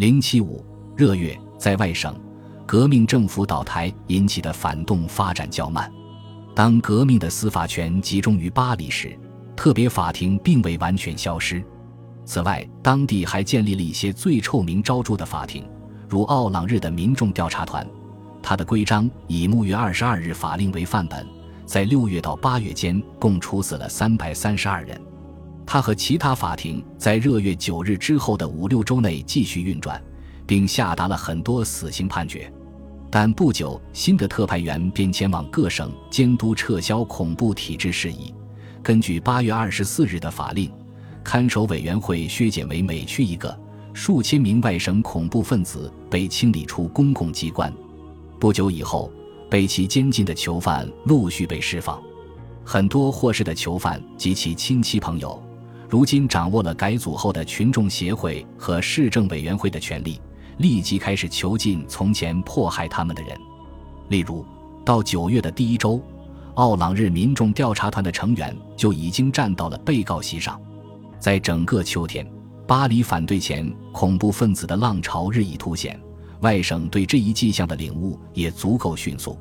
零七五热月，在外省，革命政府倒台引起的反动发展较慢。当革命的司法权集中于巴黎时，特别法庭并未完全消失。此外，当地还建立了一些最臭名昭著的法庭，如奥朗日的民众调查团。他的规章以木月二十二日法令为范本，在六月到八月间共处死了三百三十二人。他和其他法庭在热月九日之后的五六周内继续运转，并下达了很多死刑判决。但不久，新的特派员便前往各省监督撤销恐怖体制事宜。根据八月二十四日的法令，看守委员会削减为每区一个，数千名外省恐怖分子被清理出公共机关。不久以后，被其监禁的囚犯陆续被释放，很多获释的囚犯及其亲戚朋友。如今掌握了改组后的群众协会和市政委员会的权利，立即开始囚禁从前迫害他们的人。例如，到九月的第一周，奥朗日民众调查团的成员就已经站到了被告席上。在整个秋天，巴黎反对前恐怖分子的浪潮日益凸显，外省对这一迹象的领悟也足够迅速。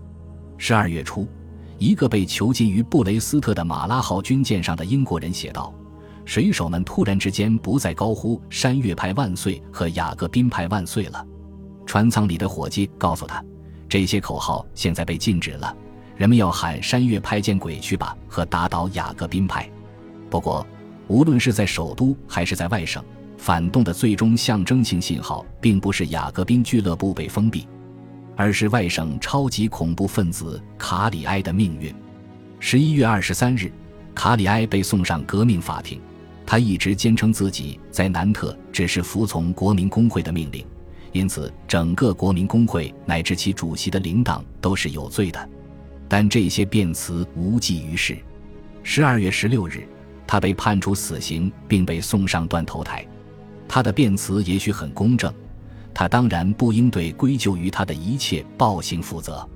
十二月初，一个被囚禁于布雷斯特的马拉号军舰上的英国人写道。水手们突然之间不再高呼“山岳派万岁”和“雅各宾派万岁”了。船舱里的伙计告诉他，这些口号现在被禁止了，人们要喊“山岳派见鬼去吧”和“打倒雅各宾派”。不过，无论是在首都还是在外省，反动的最终象征性信号并不是雅各宾俱乐部被封闭，而是外省超级恐怖分子卡里埃的命运。十一月二十三日，卡里埃被送上革命法庭。他一直坚称自己在南特只是服从国民工会的命令，因此整个国民工会乃至其主席的领导都是有罪的。但这些辩词无济于事。十二月十六日，他被判处死刑，并被送上断头台。他的辩词也许很公正，他当然不应对归咎于他的一切暴行负责。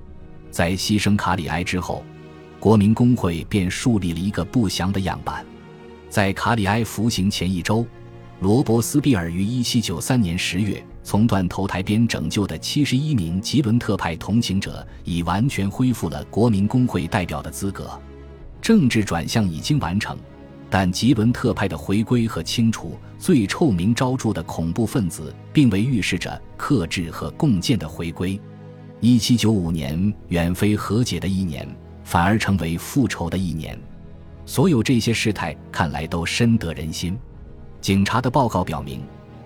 在牺牲卡里埃之后，国民工会便树立了一个不祥的样板。在卡里埃服刑前一周，罗伯斯庇尔于1793年10月从断头台边拯救的71名吉伦特派同情者，已完全恢复了国民工会代表的资格。政治转向已经完成，但吉伦特派的回归和清除最臭名昭著的恐怖分子，并未预示着克制和共建的回归。1795年远非和解的一年，反而成为复仇的一年。所有这些事态看来都深得人心。警察的报告表明，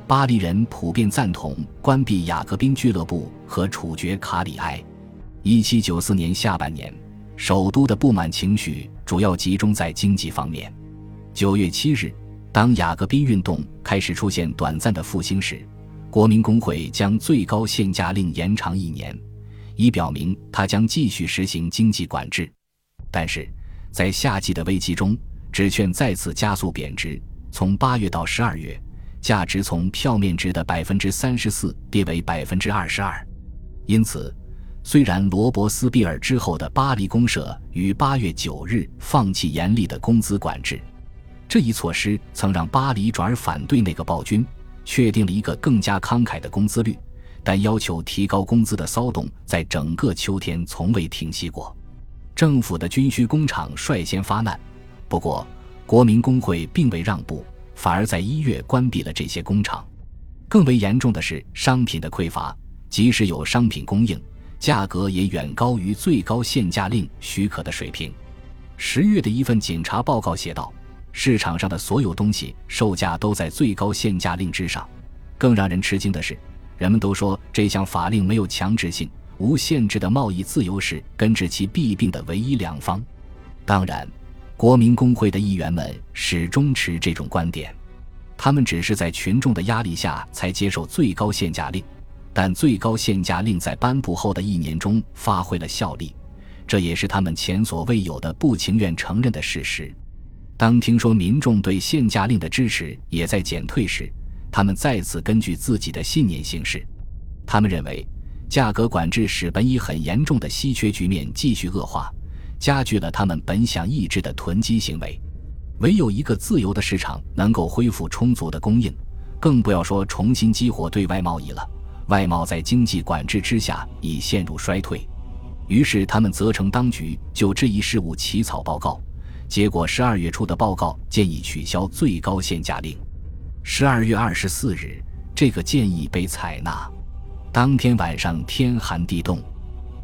巴黎人普遍赞同关闭雅各宾俱乐部和处决卡里埃。1794年下半年，首都的不满情绪主要集中在经济方面。9月7日，当雅各宾运动开始出现短暂的复兴时，国民工会将最高限价令延长一年，以表明他将继续实行经济管制。但是，在夏季的危机中，纸券再次加速贬值。从八月到十二月，价值从票面值的百分之三十四跌为百分之二十二。因此，虽然罗伯斯庇尔之后的巴黎公社于八月九日放弃严厉的工资管制，这一措施曾让巴黎转而反对那个暴君，确定了一个更加慷慨的工资率。但要求提高工资的骚动在整个秋天从未停息过。政府的军需工厂率先发难，不过国民工会并未让步，反而在一月关闭了这些工厂。更为严重的是商品的匮乏，即使有商品供应，价格也远高于最高限价令许可的水平。十月的一份警察报告写道：“市场上的所有东西售价都在最高限价令之上。”更让人吃惊的是，人们都说这项法令没有强制性。无限制的贸易自由是根治其弊病的唯一良方。当然，国民工会的议员们始终持这种观点，他们只是在群众的压力下才接受最高限价令。但最高限价令在颁布后的一年中发挥了效力，这也是他们前所未有的不情愿承认的事实。当听说民众对限价令的支持也在减退时，他们再次根据自己的信念行事。他们认为。价格管制使本已很严重的稀缺局面继续恶化，加剧了他们本想抑制的囤积行为。唯有一个自由的市场能够恢复充足的供应，更不要说重新激活对外贸易了。外贸在经济管制之下已陷入衰退，于是他们责成当局就这一事务起草报告。结果十二月初的报告建议取消最高限价令。十二月二十四日，这个建议被采纳。当天晚上天寒地冻，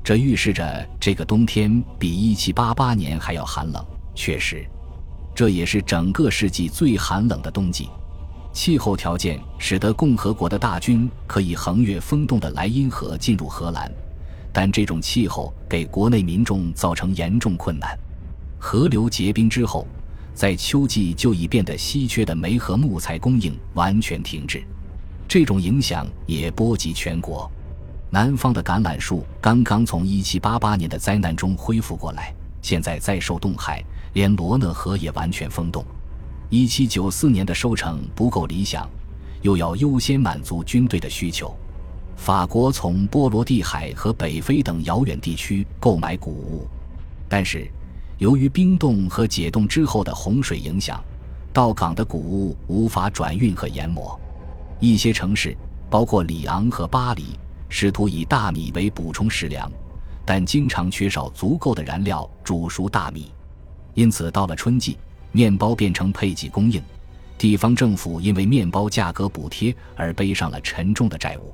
这预示着这个冬天比一七八八年还要寒冷。确实，这也是整个世纪最寒冷的冬季。气候条件使得共和国的大军可以横越风冻的莱茵河进入荷兰，但这种气候给国内民众造成严重困难。河流结冰之后，在秋季就已变得稀缺的煤和木材供应完全停滞，这种影响也波及全国。南方的橄榄树刚刚从1788年的灾难中恢复过来，现在再受冻害，连罗讷河也完全封冻。一七九四年的收成不够理想，又要优先满足军队的需求。法国从波罗的海和北非等遥远地区购买谷物，但是由于冰冻和解冻之后的洪水影响，到港的谷物无法转运和研磨。一些城市，包括里昂和巴黎，试图以大米为补充食粮，但经常缺少足够的燃料煮熟大米，因此到了春季。面包变成配给供应，地方政府因为面包价格补贴而背上了沉重的债务。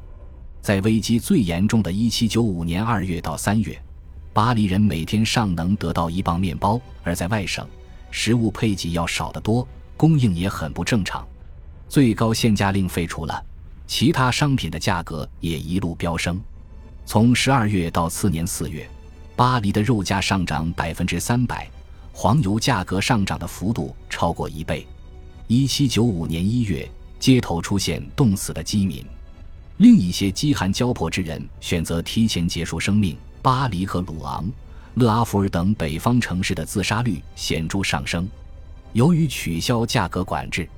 在危机最严重的1795年2月到3月，巴黎人每天尚能得到一磅面包，而在外省，食物配给要少得多，供应也很不正常。最高限价令废除了，其他商品的价格也一路飙升。从十二月到次年四月，巴黎的肉价上涨百分之三百。黄油价格上涨的幅度超过一倍。一七九五年一月，街头出现冻死的饥民，另一些饥寒交迫之人选择提前结束生命。巴黎和鲁昂、勒阿弗尔等北方城市的自杀率显著上升。由于取消价格管制，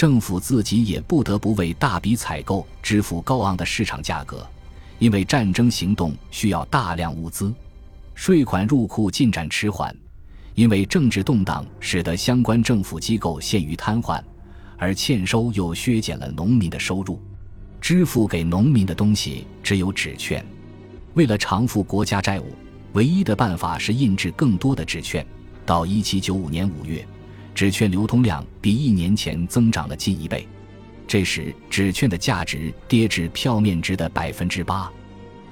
政府自己也不得不为大笔采购支付高昂的市场价格，因为战争行动需要大量物资，税款入库进展迟缓。因为政治动荡，使得相关政府机构陷于瘫痪，而欠收又削减了农民的收入，支付给农民的东西只有纸券。为了偿付国家债务，唯一的办法是印制更多的纸券。到1795年5月，纸券流通量比一年前增长了近一倍。这时，纸券的价值跌至票面值的百分之八。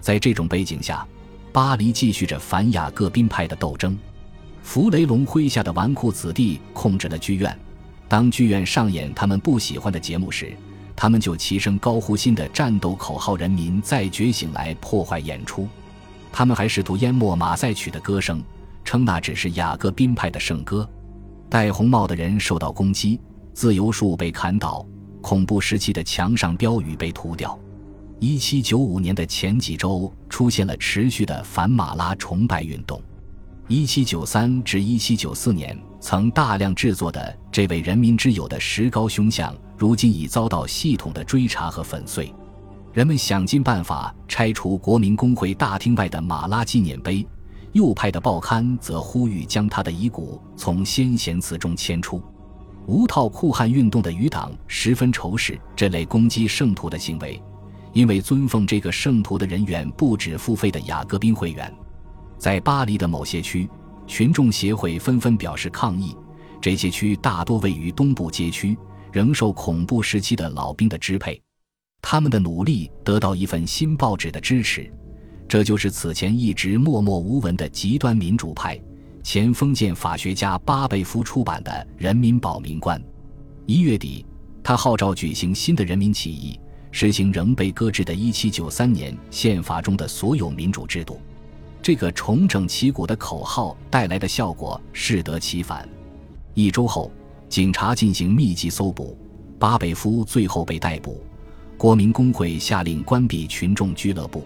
在这种背景下，巴黎继续着反雅各宾派的斗争。弗雷龙麾下的纨绔子弟控制了剧院，当剧院上演他们不喜欢的节目时，他们就齐声高呼新的战斗口号：“人民再觉醒来！”破坏演出。他们还试图淹没马赛曲的歌声，称那只是雅各宾派的圣歌。戴红帽的人受到攻击，自由树被砍倒，恐怖时期的墙上标语被涂掉。一七九五年的前几周出现了持续的反马拉崇拜运动。一七九三至一七九四年曾大量制作的这位人民之友的石膏胸像，如今已遭到系统的追查和粉碎。人们想尽办法拆除国民工会大厅外的马拉纪念碑，右派的报刊则呼吁将他的遗骨从先贤祠中迁出。无套酷汉运动的余党十分仇视这类攻击圣徒的行为，因为尊奉这个圣徒的人员不止付费的雅各宾会员。在巴黎的某些区，群众协会纷纷表示抗议。这些区大多位于东部街区，仍受恐怖时期的老兵的支配。他们的努力得到一份新报纸的支持，这就是此前一直默默无闻的极端民主派、前封建法学家巴贝夫出版的《人民保民官》。一月底，他号召举行新的人民起义，实行仍被搁置的1793年宪法中的所有民主制度。这个重整旗鼓的口号带来的效果适得其反。一周后，警察进行密集搜捕，巴贝夫最后被逮捕。国民工会下令关闭群众俱乐部。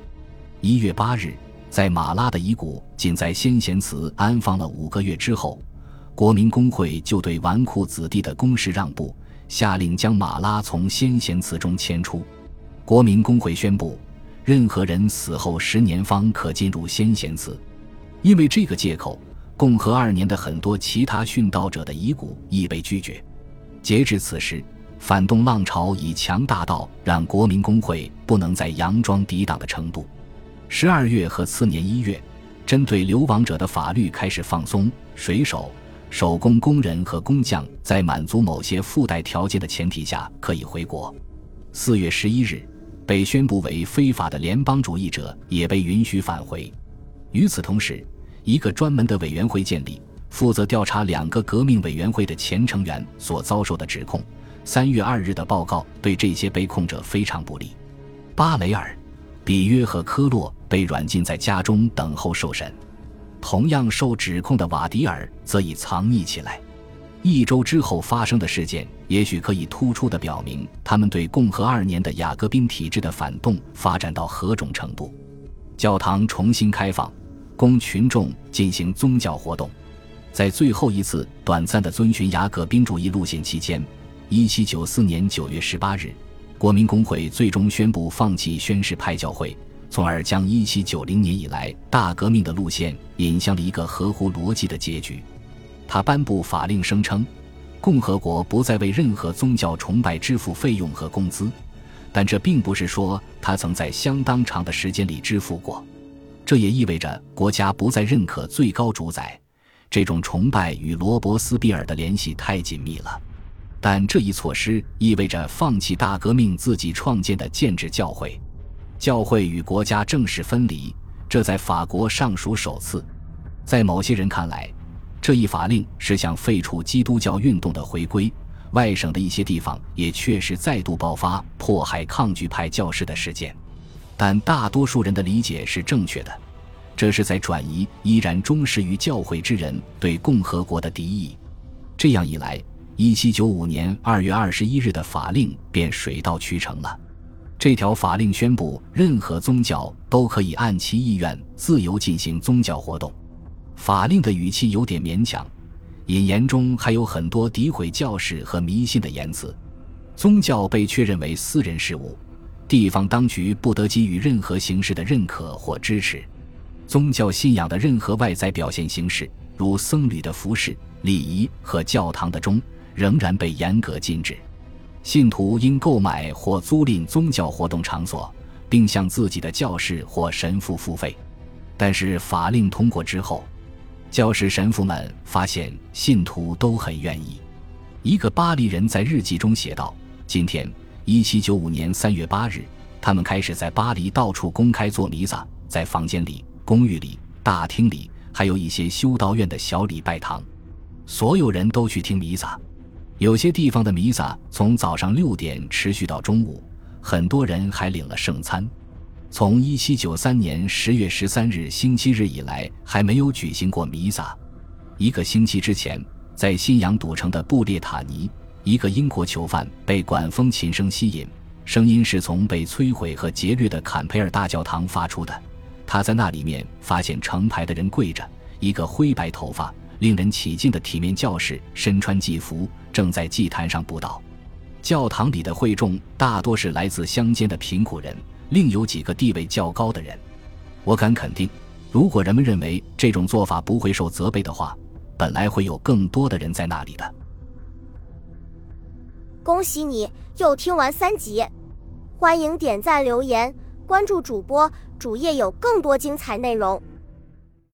一月八日，在马拉的遗骨仅在先贤祠安放了五个月之后，国民工会就对纨绔子弟的攻势让步，下令将马拉从先贤祠中迁出。国民工会宣布。任何人死后十年方可进入先贤祠，因为这个借口，共和二年的很多其他殉道者的遗骨亦被拒绝。截至此时，反动浪潮已强大到让国民工会不能再佯装抵挡的程度。十二月和次年一月，针对流亡者的法律开始放松，水手、手工工人和工匠在满足某些附带条件的前提下可以回国。四月十一日，被宣布为非法的联邦主义者也被允许返回。与此同时，一个专门的委员会建立，负责调查两个革命委员会的前成员所遭受的指控。三月二日的报告对这些被控者非常不利。巴雷尔、比约和科洛被软禁在家中等候受审，同样受指控的瓦迪尔则已藏匿起来。一周之后发生的事件，也许可以突出地表明他们对共和二年的雅各宾体制的反动发展到何种程度。教堂重新开放。供群众进行宗教活动，在最后一次短暂的遵循雅各宾主义路线期间，一七九四年九月十八日，国民工会最终宣布放弃宣誓派教会，从而将一七九零年以来大革命的路线引向了一个合乎逻辑的结局。他颁布法令，声称共和国不再为任何宗教崇拜支付费用和工资，但这并不是说他曾在相当长的时间里支付过。这也意味着国家不再认可最高主宰，这种崇拜与罗伯斯庇尔的联系太紧密了。但这一措施意味着放弃大革命自己创建的建制教会，教会与国家正式分离，这在法国尚属首次。在某些人看来，这一法令是向废除基督教运动的回归。外省的一些地方也确实再度爆发迫害抗拒派教士的事件。但大多数人的理解是正确的，这是在转移依然忠实于教会之人对共和国的敌意。这样一来，1795年2月21日的法令便水到渠成了。这条法令宣布，任何宗教都可以按其意愿自由进行宗教活动。法令的语气有点勉强，引言中还有很多诋毁教士和迷信的言辞。宗教被确认为私人事务。地方当局不得给予任何形式的认可或支持，宗教信仰的任何外在表现形式，如僧侣的服饰、礼仪和教堂的钟，仍然被严格禁止。信徒应购买或租赁宗教活动场所，并向自己的教士或神父付费。但是法令通过之后，教士神父们发现信徒都很愿意。一个巴黎人在日记中写道：“今天。”一七九五年三月八日，他们开始在巴黎到处公开做弥撒，在房间里、公寓里、大厅里，还有一些修道院的小礼拜堂，所有人都去听弥撒。有些地方的弥撒从早上六点持续到中午，很多人还领了圣餐。从一七九三年十月十三日星期日以来，还没有举行过弥撒。一个星期之前，在信仰赌城的布列塔尼。一个英国囚犯被管风琴声吸引，声音是从被摧毁和劫掠的坎培尔大教堂发出的。他在那里面发现成排的人跪着，一个灰白头发、令人起敬的体面教士身穿祭服，正在祭坛上布道。教堂里的会众大多是来自乡间的贫苦人，另有几个地位较高的人。我敢肯定，如果人们认为这种做法不会受责备的话，本来会有更多的人在那里的。恭喜你又听完三集，欢迎点赞、留言、关注主播，主页有更多精彩内容。